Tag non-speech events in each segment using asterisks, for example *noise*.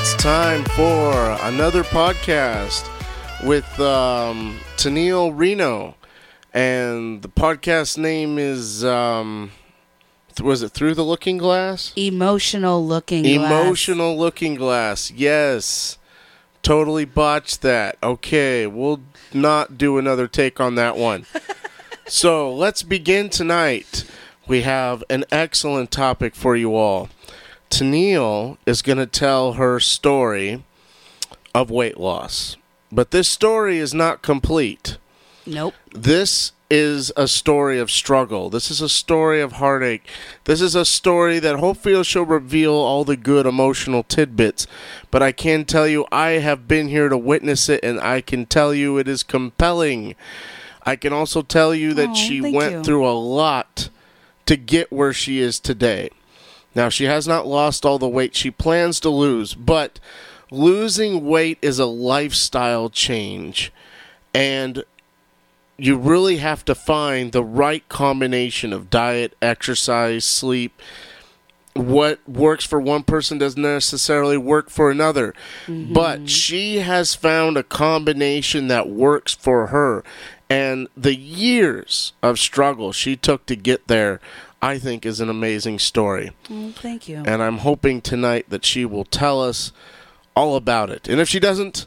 It's time for another podcast with um, Tennille Reno, and the podcast name is um, th- was it Through the Looking Glass? Emotional looking glass. Emotional Looking Glass. Yes, totally botched that. Okay, we'll not do another take on that one. *laughs* so let's begin tonight. We have an excellent topic for you all. Tennille is going to tell her story of weight loss. But this story is not complete. Nope. This is a story of struggle. This is a story of heartache. This is a story that hopefully she'll reveal all the good emotional tidbits. But I can tell you, I have been here to witness it, and I can tell you it is compelling. I can also tell you that Aw, she went you. through a lot to get where she is today. Now, she has not lost all the weight she plans to lose, but losing weight is a lifestyle change. And you really have to find the right combination of diet, exercise, sleep. What works for one person doesn't necessarily work for another. Mm-hmm. But she has found a combination that works for her. And the years of struggle she took to get there, I think, is an amazing story. Oh, thank you. And I'm hoping tonight that she will tell us all about it. And if she doesn't,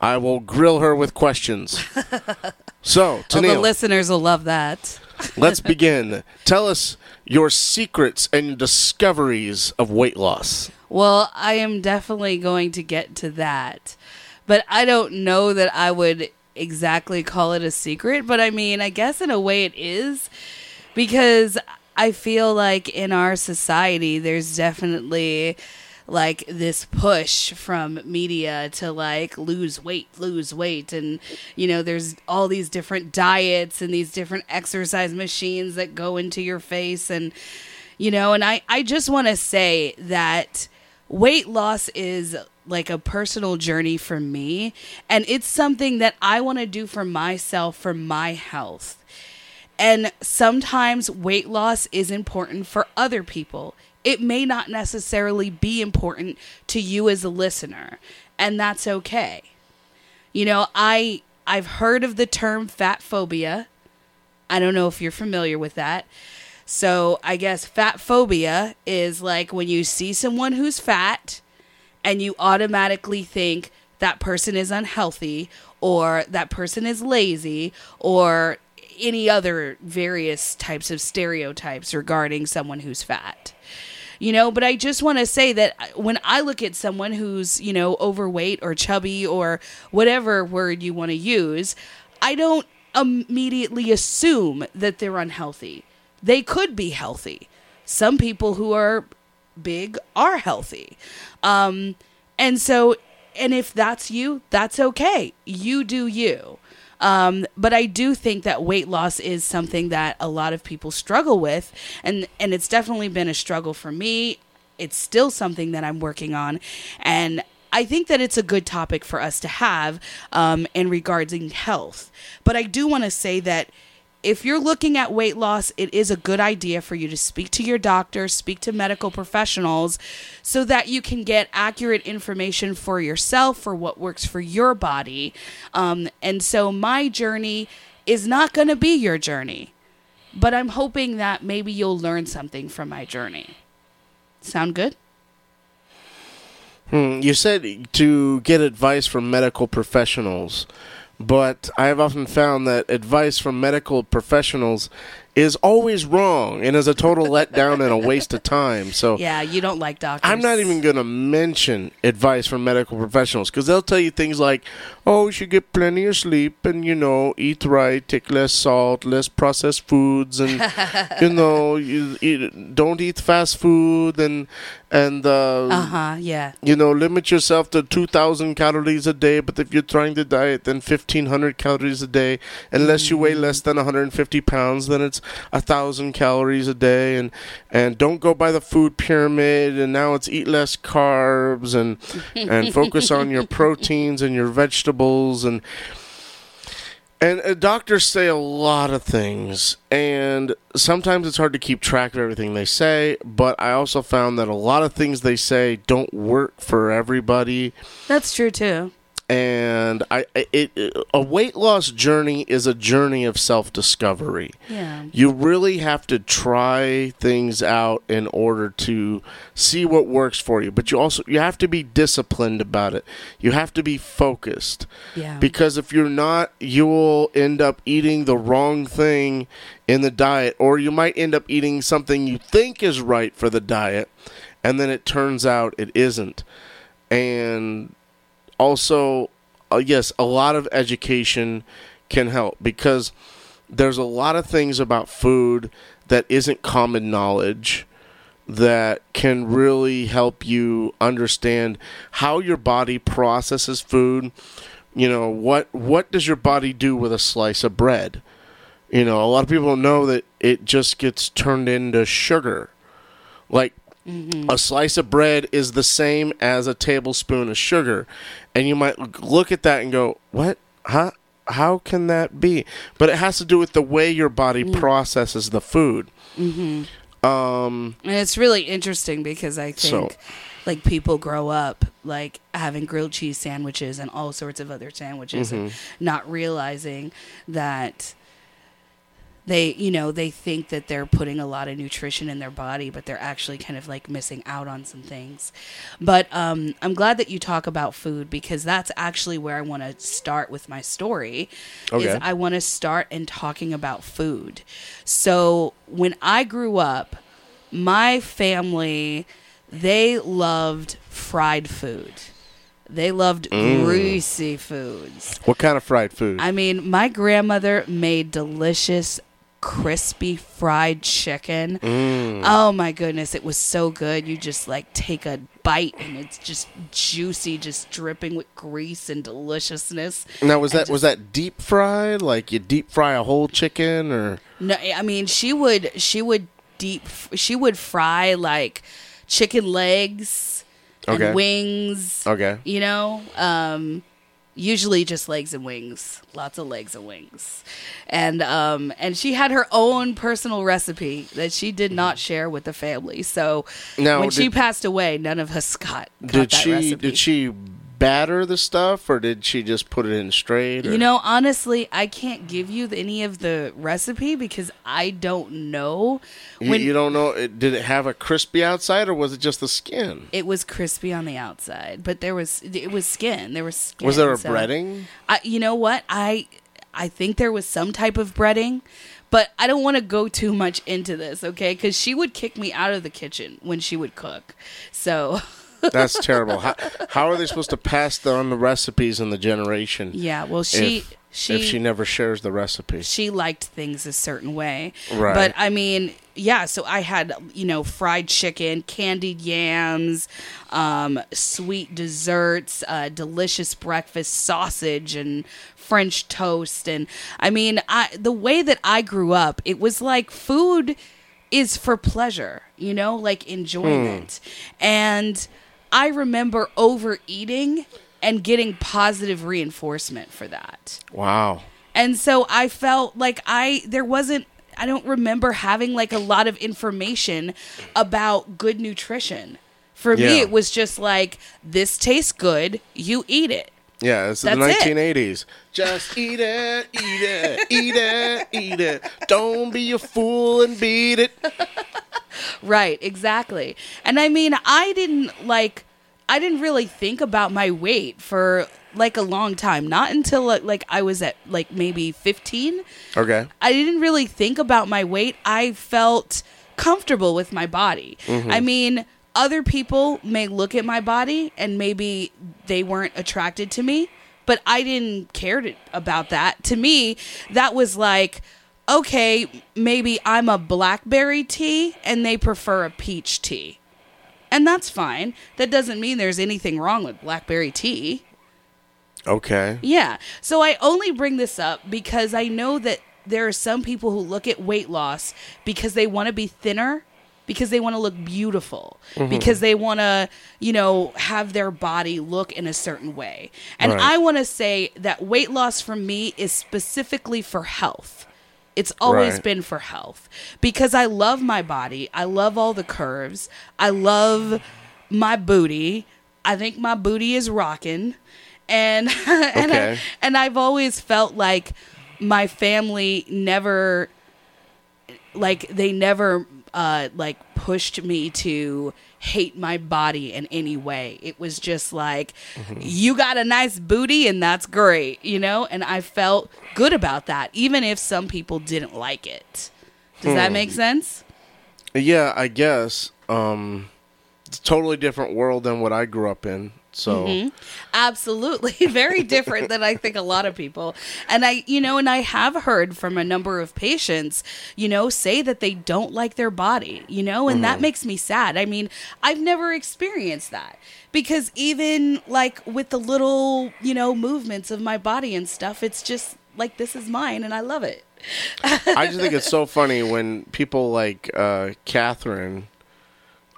I will grill her with questions. *laughs* so, Oh, the listeners will love that. let's *laughs* begin. Tell us your secrets and discoveries of weight loss. Well, I am definitely going to get to that. But I don't know that I would exactly call it a secret. But I mean, I guess in a way it is because I feel like in our society, there's definitely like this push from media to like lose weight, lose weight. And, you know, there's all these different diets and these different exercise machines that go into your face. And, you know, and I, I just want to say that weight loss is like a personal journey for me. And it's something that I want to do for myself, for my health. And sometimes weight loss is important for other people. It may not necessarily be important to you as a listener, and that's okay. You know, I I've heard of the term fat phobia. I don't know if you're familiar with that. So, I guess fat phobia is like when you see someone who's fat and you automatically think that person is unhealthy or that person is lazy or any other various types of stereotypes regarding someone who's fat. You know, but I just want to say that when I look at someone who's, you know, overweight or chubby or whatever word you want to use, I don't immediately assume that they're unhealthy. They could be healthy. Some people who are big are healthy. Um, and so, and if that's you, that's okay. You do you. Um, but I do think that weight loss is something that a lot of people struggle with, and and it's definitely been a struggle for me. It's still something that I'm working on, and I think that it's a good topic for us to have um, in regarding health. But I do want to say that if you're looking at weight loss, it is a good idea for you to speak to your doctor, speak to medical professionals, so that you can get accurate information for yourself for what works for your body. Um, and so, my journey is not going to be your journey, but I'm hoping that maybe you'll learn something from my journey. Sound good? Hmm, you said to get advice from medical professionals, but I have often found that advice from medical professionals is always wrong and is a total letdown and a waste of time. So Yeah, you don't like doctors. I'm not even going to mention advice from medical professionals because they'll tell you things like, oh, you should get plenty of sleep and, you know, eat right, take less salt, less processed foods, and, *laughs* you know, you, eat, don't eat fast food and, and, uh, Uh huh. Yeah. you know, limit yourself to 2,000 calories a day, but if you're trying to diet, then 1,500 calories a day. Unless you weigh less than 150 pounds, then it's 1,000 calories a day. And, and don't go by the food pyramid, and now it's eat less carbs and, *laughs* and focus on your proteins and your vegetables. And, And uh, doctors say a lot of things, and sometimes it's hard to keep track of everything they say. But I also found that a lot of things they say don't work for everybody. That's true too. And I, it, a weight loss journey is a journey of self discovery. Yeah. You really have to try things out in order to see what works for you. But you also you have to be disciplined about it. You have to be focused Yeah. because if you're not, you will end up eating the wrong thing in the diet, or you might end up eating something you think is right for the diet, and then it turns out it isn't. And also, uh, yes, a lot of education can help because there's a lot of things about food that isn't common knowledge that can really help you understand how your body processes food. You know, what what does your body do with a slice of bread? You know, a lot of people know that it just gets turned into sugar. Like a slice of bread is the same as a tablespoon of sugar. And you might look at that and go, "What? How how can that be?" But it has to do with the way your body processes the food. Um And it's really interesting because I think So- like people grow up like having grilled cheese sandwiches and all sorts of other sandwiches and Mm-hmm. not realizing that they you know they think that they're putting a lot of nutrition in their body but they're actually kind of like missing out on some things. But um, i'm glad that you talk about food because that's actually where i want to start with my story Okay. is i want to start in talking about food. So when i grew up my family they loved fried food. They loved greasy foods. What kind of fried food? I mean, my grandmother made delicious, crispy fried chicken. Mm. Oh my goodness, it was so good. You just like take a bite and it's just juicy, just dripping with grease and deliciousness. now was and that was that deep fried? Like you deep fry a whole chicken or No, I mean, she would she would deep she would fry like chicken legs Okay. and wings. Okay. you know um usually just legs and wings lots of legs and wings. And um and she had her own personal recipe that she did not share with the family. So Now, when she passed away none of us got, got Did that she recipe. did she batter the stuff or did she just put it in straight? Or? you know honestly i can't give you any of the recipe because i don't know you, when you don't know. it- Did it have a crispy outside or was it just the skin? it was crispy on the outside but there was it was skin there was skin Was there a so- breading? I, you know what? I I think there was some type of breading, but I don't want to go too much into this, okay? Because she would kick me out of the kitchen when she would cook. So *laughs* That's terrible. How, how are they supposed to pass on the recipes in the generation? yeah, well she if, she if she never shares the recipe. she liked things a certain way. Right. But I mean, yeah, so I had, you know, fried chicken, candied yams, um, sweet desserts, uh, delicious breakfast sausage and French toast and I mean, I the way that I grew up, it was like food is for pleasure, you know, like enjoyment. And I remember overeating and getting positive reinforcement for that. Wow. And so I felt like I there wasn't I don't remember having like a lot of information about good nutrition. For me it was just like this tastes good, you eat it. Yeah, it's the That's it. 1980s. Just eat it, eat it, eat it, eat it. Don't be a fool and beat it. Right, exactly. And I mean, I didn't like I didn't really think about my weight for like a long time. Not until like, like I was at like maybe 15. Okay. I didn't really think about my weight. I felt comfortable with my body. Mm-hmm. I mean, other people may look at my body and maybe they weren't attracted to me, but I didn't care to, about that. To me, that was like, okay, maybe I'm a blackberry tea and they prefer a peach tea. And that's fine. That doesn't mean there's anything wrong with blackberry tea. Okay. Yeah. So I only bring this up because I know that there are some people who look at weight loss because they want to be thinner because they want to look beautiful Mm-hmm. because they want to you know have their body look in a certain way and Right. i want to say that weight loss for me is specifically for health it's always Right. been for health. Because i love my body. I love all the curves. I love my booty. I think my booty is rocking and *laughs* and, I, and i've always felt like my family never like they never uh like pushed me to hate my body in any way. It was just like you got a nice booty and that's great you know? And i felt good about that even if some people didn't like it. Does that make sense? Yeah, I guess. Um, it's a totally different world than what I grew up in. So Mm-hmm. Absolutely. *laughs* Very different than I think a lot of people. And I, you know, and I have heard from a number of patients, you know, say that they don't like their body, you know, and that makes me sad. I mean, I've never experienced that because even like with the little, you know, movements of my body and stuff, it's just like this is mine and I love it. *laughs* I just think it's so funny when people like uh, Catherine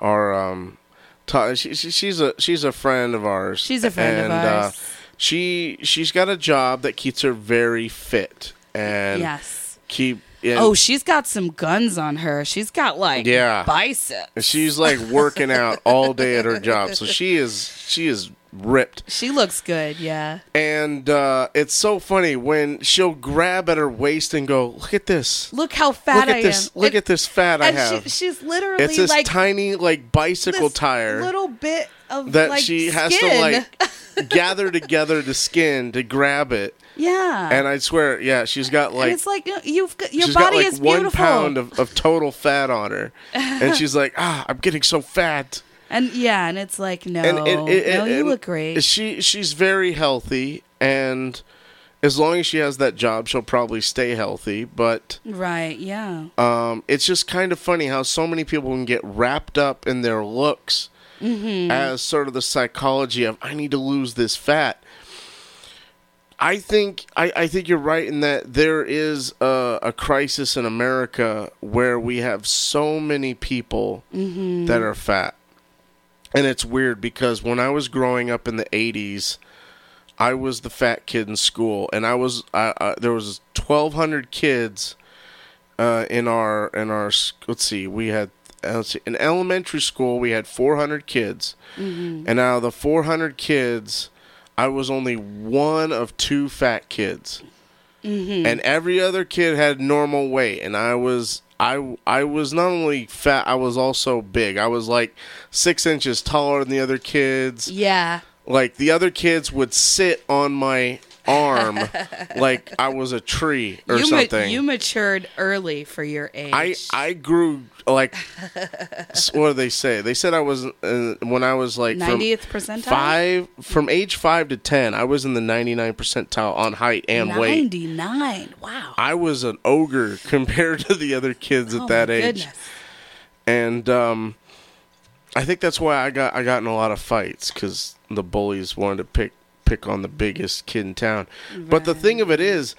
are. Um, ta- she, she, she's a she's a friend of ours. She's a friend of and, Uh, ours. she she's got a job that keeps her very fit and yes. keep. And Oh, she's got some guns on her. She's got like Yeah. biceps. she's like working out all day at her job, so she is she is ripped. She looks good, yeah. And uh, it's so funny when she'll grab at her waist and go, "Look at this! Look how fat Look I at this! am. Look And- at this fat I and have!" She, she's literally it's this like tiny like bicycle tire little bit of that like, she has skin. to like *laughs* gather together the skin to grab it. Yeah. And I swear, yeah, she's got And like it's like uh, you've got, your she's got body like is one beautiful. pound of, of total fat on her, *laughs* and she's like, "Ah, I'm getting so fat." and yeah, and it's like no, and it, it, no, you look great. She she's very healthy, and as long as she has that job, she'll probably stay healthy. But right? Yeah. um, it's just kind of funny how so many people can get wrapped up in their looks Mm-hmm. as sort of the psychology of I need to lose this fat. I think I, I think you're right in that there is a, a crisis in America where we have so many people Mm-hmm. that are fat, and it's weird because when I was growing up in the '80s, I was the fat kid in school, and I was I, I, there was 1,200 kids uh, in our in our let's see we had uh, let's see, in elementary school we had 400 kids, Mm-hmm. and out of the 400 kids, I was only one of two fat kids, Mm-hmm. and every other kid had normal weight, and I was. I, I was not only fat, I was also big. I was like six inches taller than the other kids Yeah. like the other kids would sit on my arm like I was a tree or you ma- something. you matured early for your age. I I grew like what do they say? They said I was uh, when I was like 90th percentile. five from age five to ten. I was in the ninety nine percentile on height and weight. Ninety nine. Wow. I was an ogre *laughs* compared to the other kids at oh, that my age, Goodness. and um, I think that's why I got I got in a lot of fights because the bullies wanted to pick pick on the biggest kid in town. But the thing of it is,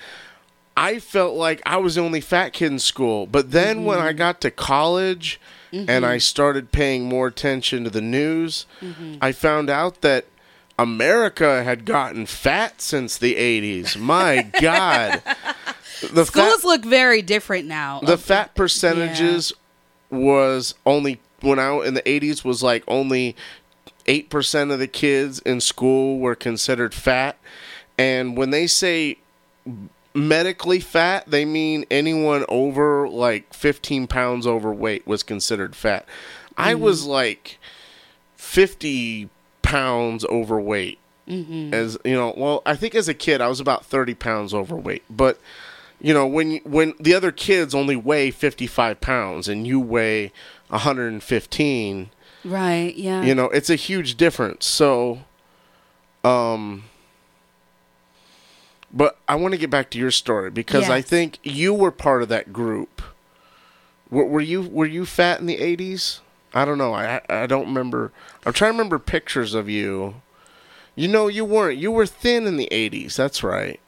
I felt like I was the only fat kid in school. But then when I mm-hmm. got to college and I mm-hmm. started paying more attention to the news, mm-hmm. I found out that America had gotten fat since the 80s. My God. *laughs* The Schools fat, look very different now. the fat percentages was only when I in the 80s was like only 8% of the kids in school were considered fat. And when they say medically fat they mean anyone over like 15 pounds overweight was considered fat. I mm-hmm. was like 50 pounds overweight mm-hmm. as you know well i think as a kid i was about 30 pounds overweight. But you know when when the other kids only weigh 55 pounds and you weigh 115 right. Yeah. you know it's a huge difference so um but i want to get back to your story because i think you were part of that group were, were you were you fat in the 80s i don't know i i don't remember i'm trying to remember pictures of you you know you weren't you were thin in the 80s that's right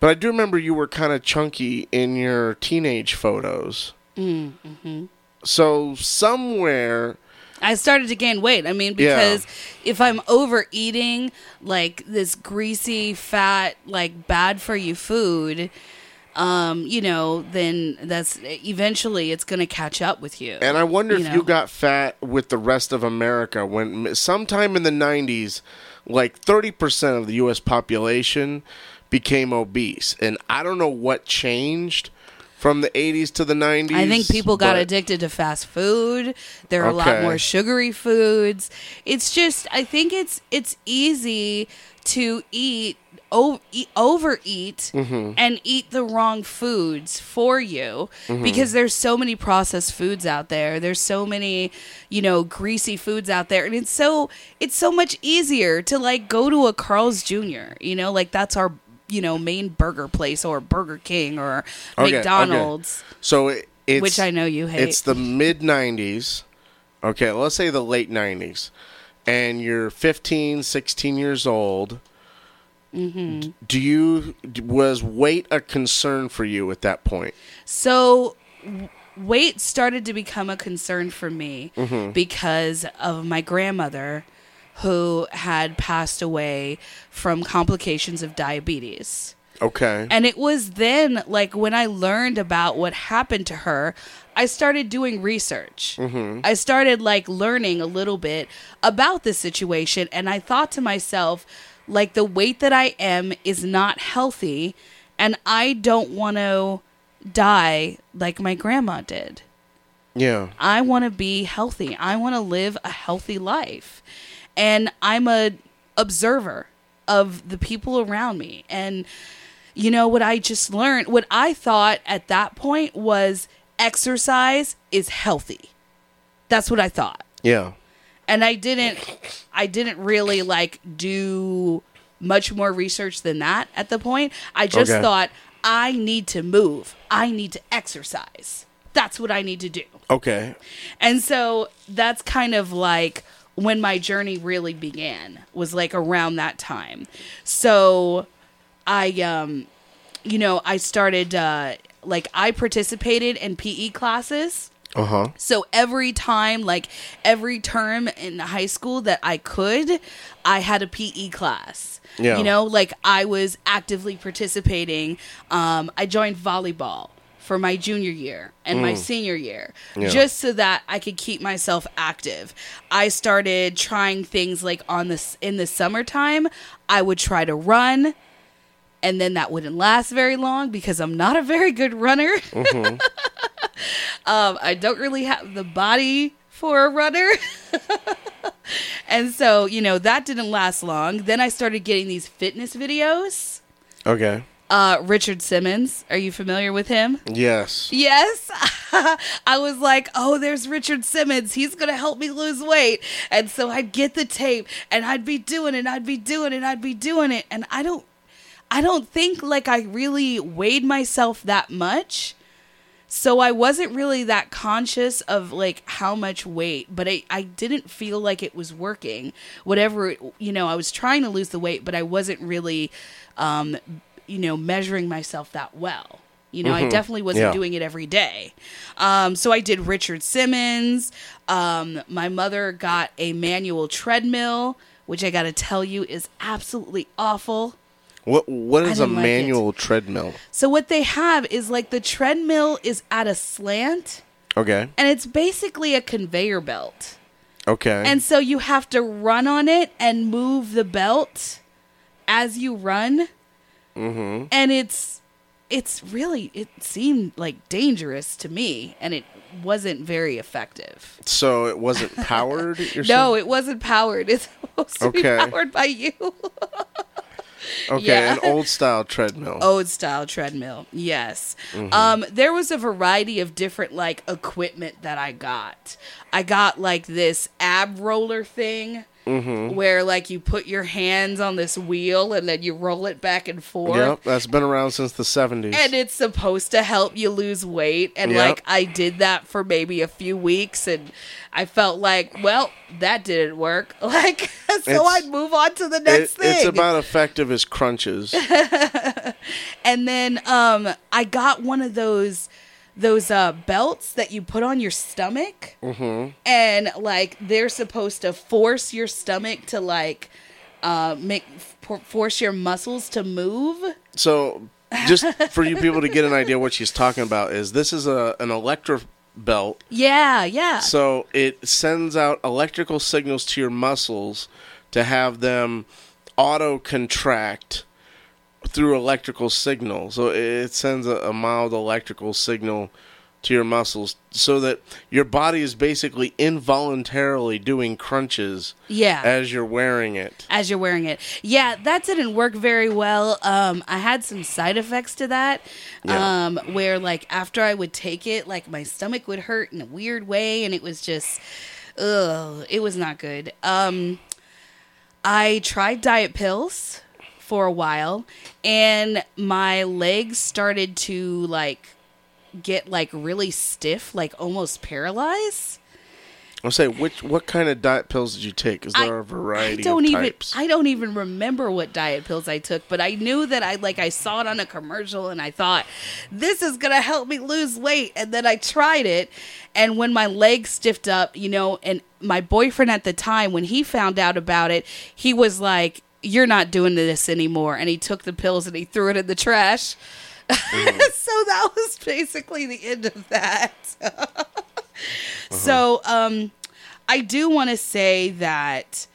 but i do remember you were kind of chunky in your teenage photos Mm-hmm. So somewhere, I started to gain weight. I mean, Yeah. because if I'm overeating like this greasy, fat, like bad for you food, um, you know, then that's eventually it's going to catch up with you. and I wonder you if know. you got fat with the rest of America when sometime in the '90s, like 30% of the U.S. population became obese, and I don't know what changed from the '80s to the '90s. I think people got but- addicted to fast food. There are a lot more sugary foods. It's just I think it's it's easy to eat o- eat, overeat Mm-hmm. and eat the wrong foods for you Mm-hmm. because there's so many processed foods out there. There's so many, you know, greasy foods out there and it's so it's so much easier to like go to a Carl's Jr., you know, like that's our you know, main burger place or Burger King or Okay, okay. McDonald's. So it, it's Which I know you hate. It's the mid '90s. Okay, let's say the late '90s, and you're 15, 16 years old. Mm-hmm. Do you was weight a concern for you at that point? So weight started to become a concern for me because of my grandmother who had passed away from complications of diabetes. Okay. And it was then, like, when I learned about what happened to her, I started doing research. Mm-hmm. I started, like, learning a little bit about the situation. And I thought to myself, like, the weight that I am is not healthy. And I don't want to die like my grandma did. yeah. I want to be healthy. I want to live a healthy life. And I'm a observer of the people around me. And you know what I just learned, what I thought at that point was exercise is healthy. That's what I thought. Yeah. And I didn't I didn't really like do much more research than that at the point. I just Okay. thought I need to move. I need to exercise. That's what I need to do. Okay. And so that's kind of like when my journey really began was like around that time. So I um you know, I started uh like I participated in PE classes. Uh huh. So every time, like every term in high school that I could, I had a PE class. Yeah. You know, like I was actively participating. Um, I joined volleyball for my junior year and my senior year Mm. Yeah. just so that I could keep myself active. I started trying things like on this in the summertime, I would try to run and then that wouldn't last very long because I'm not a very good runner. *laughs* um, I don't really have the body for a runner. *laughs* and so, you know, that didn't last long. Then I started getting these fitness videos. Okay. Uh, Richard Simmons, are you familiar with him? Yes. Yes. *laughs* I was like, oh, there's Richard Simmons. He's going to help me lose weight. And so I'd get the tape and I'd be doing it, I'd be doing it, I'd be doing it. And I don't I don't think like I really weighed myself that much. So I wasn't really that conscious of like how much weight, but I, I didn't feel like it was working. Whatever, you know, I was trying to lose the weight, but I wasn't really, um, you know, measuring myself that well. You know, I definitely wasn't Yeah. doing it every day. Um, so I did Richard Simmons. Um, my mother got a manual treadmill, which I got to tell you is absolutely awful. What What is a like it. manual treadmill? So what they have is like the treadmill is at a slant Okay. and it's basically a conveyor belt. Okay. And so you have to run on it and move the belt as you run. Mm-hmm. And it's it's really it seemed like dangerous to me and it wasn't very effective. so it wasn't powered. *laughs* No, it wasn't powered. *laughs* It's supposed to Okay. be powered by you. *laughs* Okay, yeah. an old style treadmill. Old style treadmill. Yes. Mm-hmm. Um, there was a variety of different like equipment that I got. I got like this ab roller thing Mm-hmm. where like you put your hands on this wheel and then you roll it back and forth. Yep, that's been around since the seventies. And it's supposed to help you lose weight. And Yep. like I did that for maybe a few weeks and I felt like, well, that didn't work. *laughs* Like so I'd move on to the next thing. It's about effective as crunches. *laughs* And then um I got one of those those uh, belts that you put on your stomach, and like they're supposed to force your stomach to like uh, make f- force your muscles to move. So, just for you people to get an idea what she's talking about is this is a an electro belt. Yeah, yeah. So it sends out electrical signals to your muscles to have them auto contract through electrical signal. So it sends a, a mild electrical signal to your muscles so that your body is basically involuntarily doing crunches yeah. as you're wearing it. as you're wearing it. Yeah, that didn't work very well. Um, I had some side effects to that. Yeah. Um, where like after I would take it, like my stomach would hurt in a weird way, and it was just, ugh, it was not good. Um, I tried diet pills for a while, and my legs started to like get like really stiff, like almost paralyzed. I'll say which what kind of diet pills did you take? Is there a variety I don't of even types? I don't even remember what diet pills I took, but I knew that I like I saw it on a commercial and I thought this is going to help me lose weight and then I tried it and when my legs stiffed up, you know, and my boyfriend at the time when he found out about it, he was like you're not doing this anymore and he took the pills and he threw it in the trash. *laughs* so that was basically the end of that. *laughs* So, um, I do want to say that,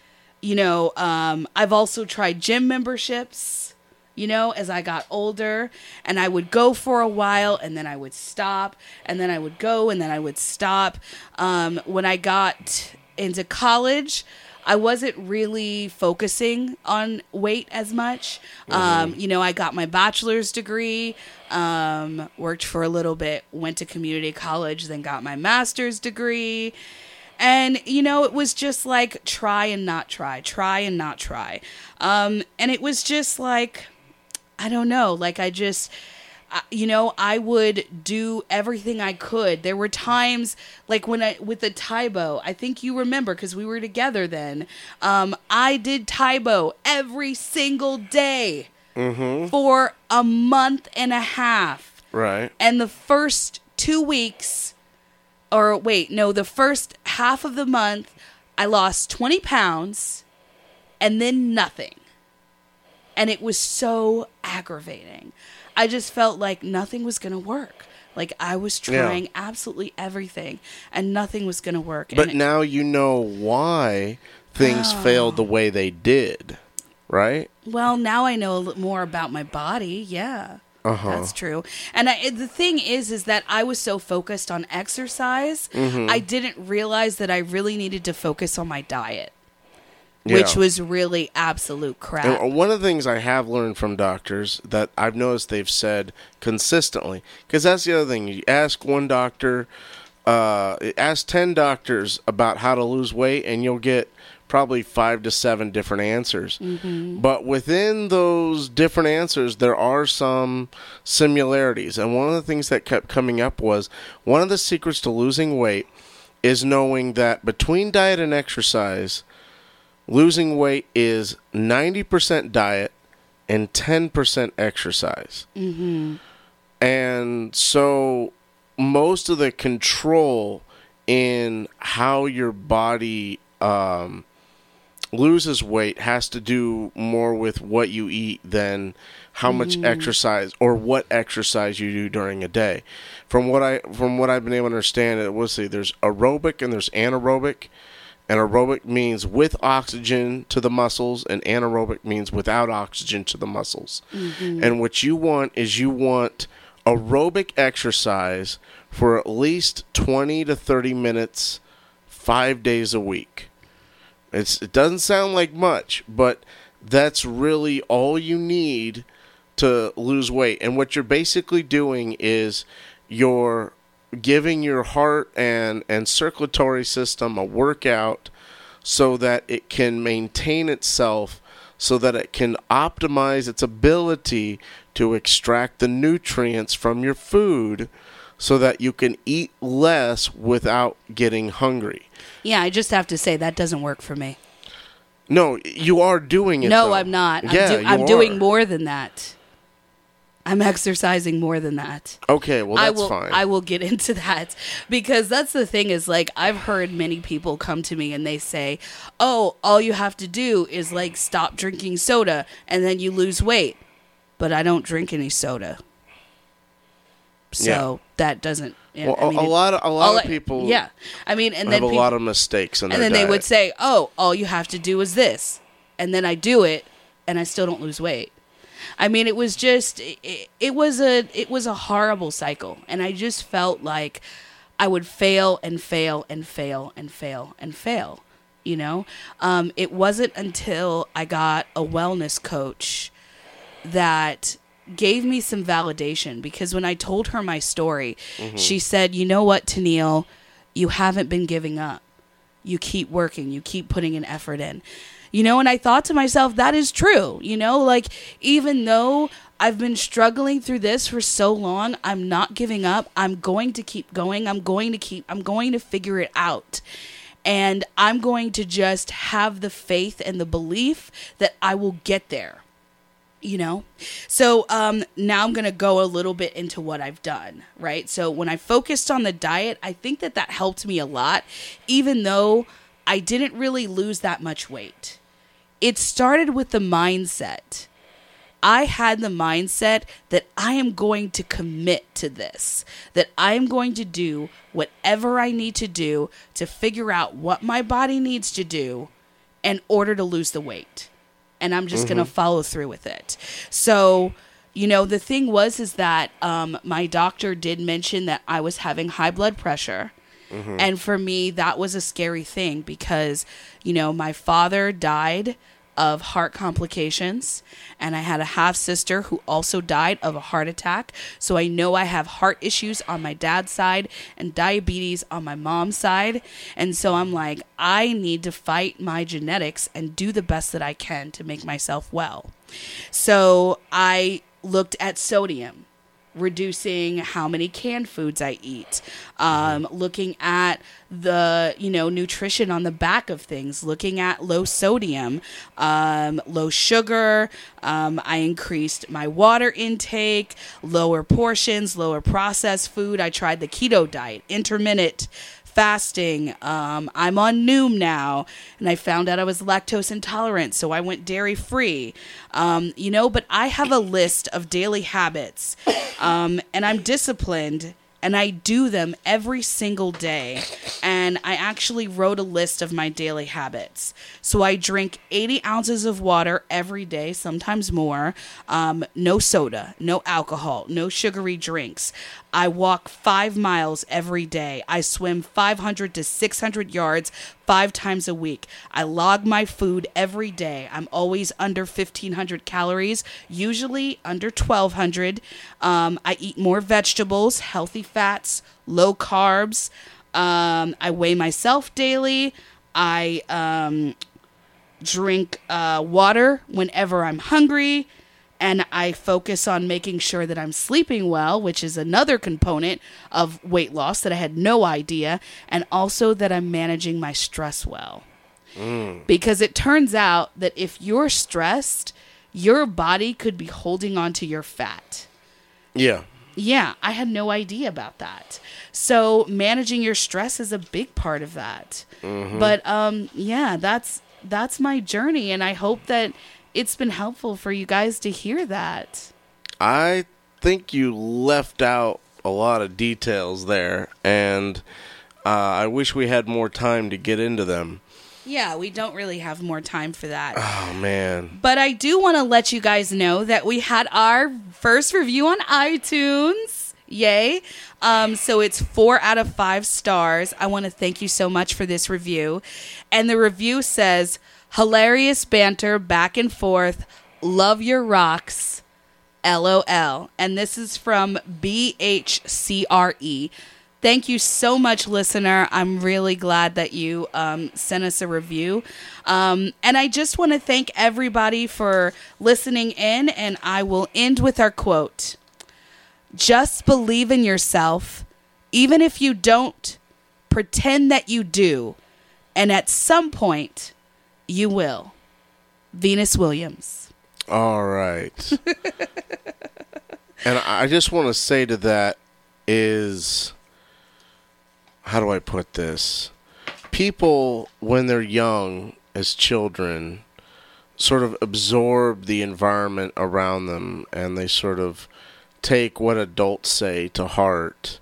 you know, um, I've also tried gym memberships, you know, as I got older, and I would go for a while and then I would stop, and then I would go and then I would stop. Um, when I got into college, I wasn't really focusing on weight as much. Um, you know, I got my bachelor's degree, um, worked for a little bit, went to community college, then got my master's degree. And, you know, it was just like try and not try, try and not try. Um, and it was just like, I don't know, like I just, you know, I would do everything I could. There were times like when I with the Tae Bo. I think you remember because we were together then. Um, I did Tae Bo every single day mm-hmm. for a month and a half. right. And the first two weeks, or wait, no, the first half of the month, I lost 20 pounds and then nothing. And it was so aggravating. I just felt like nothing was going to work. Like I was Yeah. trying absolutely everything and nothing was going to work. But it- now you know why things Oh. failed the way they did, right? Well, now I know a little more about my body. Yeah. Uh-huh. That's true. And I, the thing is, is that I was so focused on exercise, Mm-hmm. I didn't realize that I really needed to focus on my diet, which Yeah. was really absolute crap. And one of the things I have learned from doctors that I've noticed they've said consistently, because that's the other thing. You ask one doctor, uh, ask 10 doctors about how to lose weight, and you'll get probably five to seven different answers. But within those different answers, there are some similarities. And one of the things that kept coming up was one of the secrets to losing weight is knowing that between diet and exercise, losing weight is 90% diet and 10% exercise. Mm-hmm. And so most of the control in how your body um, loses weight has to do more with what you eat than how much exercise or what exercise you do during a day. From what I from what I've been able to understand, it was say there's aerobic and there's anaerobic. And aerobic means with oxygen to the muscles, and anaerobic means without oxygen to the muscles. Mm-hmm. And what you want is you want aerobic exercise for at least 20 to 30 minutes, five days a week. It's, it doesn't sound like much, but that's really all you need to lose weight. And what you're basically doing is you're giving your heart and, and circulatory system a workout so that it can maintain itself, so that it can optimize its ability to extract the nutrients from your food so that you can eat less without getting hungry. yeah, I just have to say that doesn't work for me. No, you are doing it. no, though. I'm not. I'm, Yeah, do- you I'm doing more than that. I'm exercising more than that. Okay, well I that's will fine. I will get into that because that's the thing is like I've heard many people come to me and they say, "Oh, all you have to do is like stop drinking soda and then you lose weight." But I don't drink any soda. So Yeah. that doesn't yeah, well, I mean, a, lot of a all lot of people Yeah. I mean, and have then a people, lot of mistakes and then they would say, "Oh, all you have to do is this," and then I do it, and I still don't lose weight. I mean, it was just it, it was a it was a horrible cycle, and I just felt like I would fail and fail and fail and fail and fail. You know, um, it wasn't until I got a wellness coach that gave me some validation because when I told her my story, she said, "You know what, Tennille, you haven't been giving up. You keep working, you keep putting an effort in." You know, and I thought to myself, that is true. You know, like even though I've been struggling through this for so long, I'm not giving up. I'm going to keep going. I'm going to keep I'm going to figure it out. And I'm going to just have the faith and the belief that I will get there you know so um now i'm gonna go a little bit into what i've done right so when i focused on the diet i think that that helped me a lot even though i didn't really lose that much weight it started with the mindset I had the mindset that I am going to commit to this, that I am going to do whatever I need to do to figure out what my body needs to do in order to lose the weight. And I'm just going to follow through with it. So, you know, the thing was, is that um, my doctor did mention that I was having high blood pressure. Mm-hmm. And for me, that was a scary thing because, you know, my father died of heart complications, and I had a half sister who also died of a heart attack. So I know I have heart issues on my dad's side and diabetes on my mom's side. And so I'm like, I need to fight my genetics and do the best that I can to make myself well. So I looked at sodium reducing how many canned foods I eat, um, looking at the you know nutrition on the back of things, looking at low sodium, um, low sugar. Um, I increased my water intake, lower portions, lower processed food. I tried the keto diet, intermittent fasting. Um, I'm on Noom now, and I found out I was lactose intolerant, so I went dairy free. Um, you know, but I have a list of daily habits, um, and I'm disciplined. And I do them every single day. And I actually wrote a list of my daily habits. So I drink 80 ounces of water every day, sometimes more. Um, no soda, no alcohol, no sugary drinks. I walk five miles every day. I swim 500 to 600 yards five times a week. I log my food every day. I'm always under 1,500 calories, usually under 1,200. Um, I eat more vegetables, healthy fats, low carbs. Um, I weigh myself daily. I um, drink uh, water whenever I'm hungry. And I focus on making sure that I'm sleeping well, which is another component of weight loss that I had no idea. And also that I'm managing my stress well. Because it turns out that if you're stressed, your body could be holding on to your fat. Yeah. Yeah, I had no idea about that. So managing your stress is a big part of that. But um yeah, that's that's my journey and I hope that it's been helpful for you guys to hear that. I think you left out a lot of details there, and uh, I wish we had more time to get into them. Yeah, we don't really have more time for that. Oh man, But I do want to let you guys know that we had our first review on iTunes. Yay. Um, so it's four out of five stars. I want to thank you so much for this review. And the review says, hilarious banter back and forth. Love your rocks. LOL. And this is from BHCRE. Thank you so much, listener. I'm really glad that you um, sent us a review. Um, and I just want to thank everybody for listening in. And I will end with our quote Just believe in yourself, even if you don't, pretend that you do. And at some point, you will. Venus Williams. all right. *laughs* and I just want to say to that is how do I put this? People, when they're young, as children, sort of absorb the environment around them and they sort of take what adults say to heart.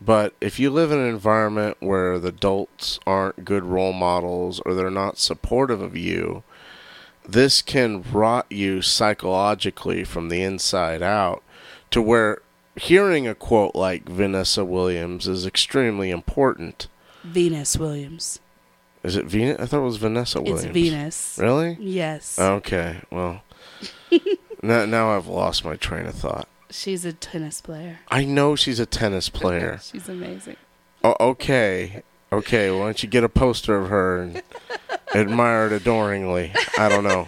But if you live in an environment where the adults aren't good role models or they're not supportive of you, this can rot you psychologically from the inside out to where hearing a quote like Vanessa Williams is extremely important. Venus Williams. Is it Venus? I thought it was Vanessa Williams. It's Venus. Really? Yes. Okay. Well, *laughs* now, now I've lost my train of thought. She's a tennis player. I know she's a tennis *laughs* player. She's amazing. oh, okay. Okay. Why don't you get a poster of her and *laughs* admire it adoringly? I don't know.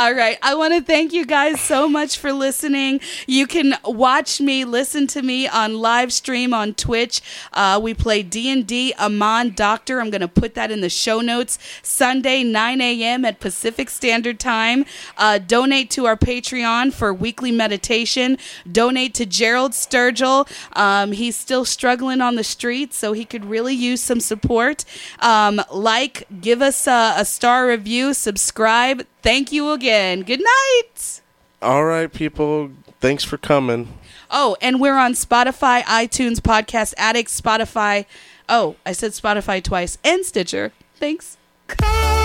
All right. I want to thank you guys so much for listening. You can watch me, listen to me on live stream on Twitch. Uh, we play D&D Amon Doctor. I'm going to put that in the show notes. Sunday, 9 a.m. at Pacific Standard Time. Uh, donate to our Patreon for weekly meditation. Donate to Gerald Sturgill. Um, he's still struggling on the streets, so he could really use some support. Um, like, give us a, a star review, subscribe. Thank you again. Good night. All right, people. Thanks for coming. Oh, and we're on Spotify, iTunes, Podcast Addict, Spotify. Oh, I said Spotify twice, and Stitcher. Thanks. *laughs*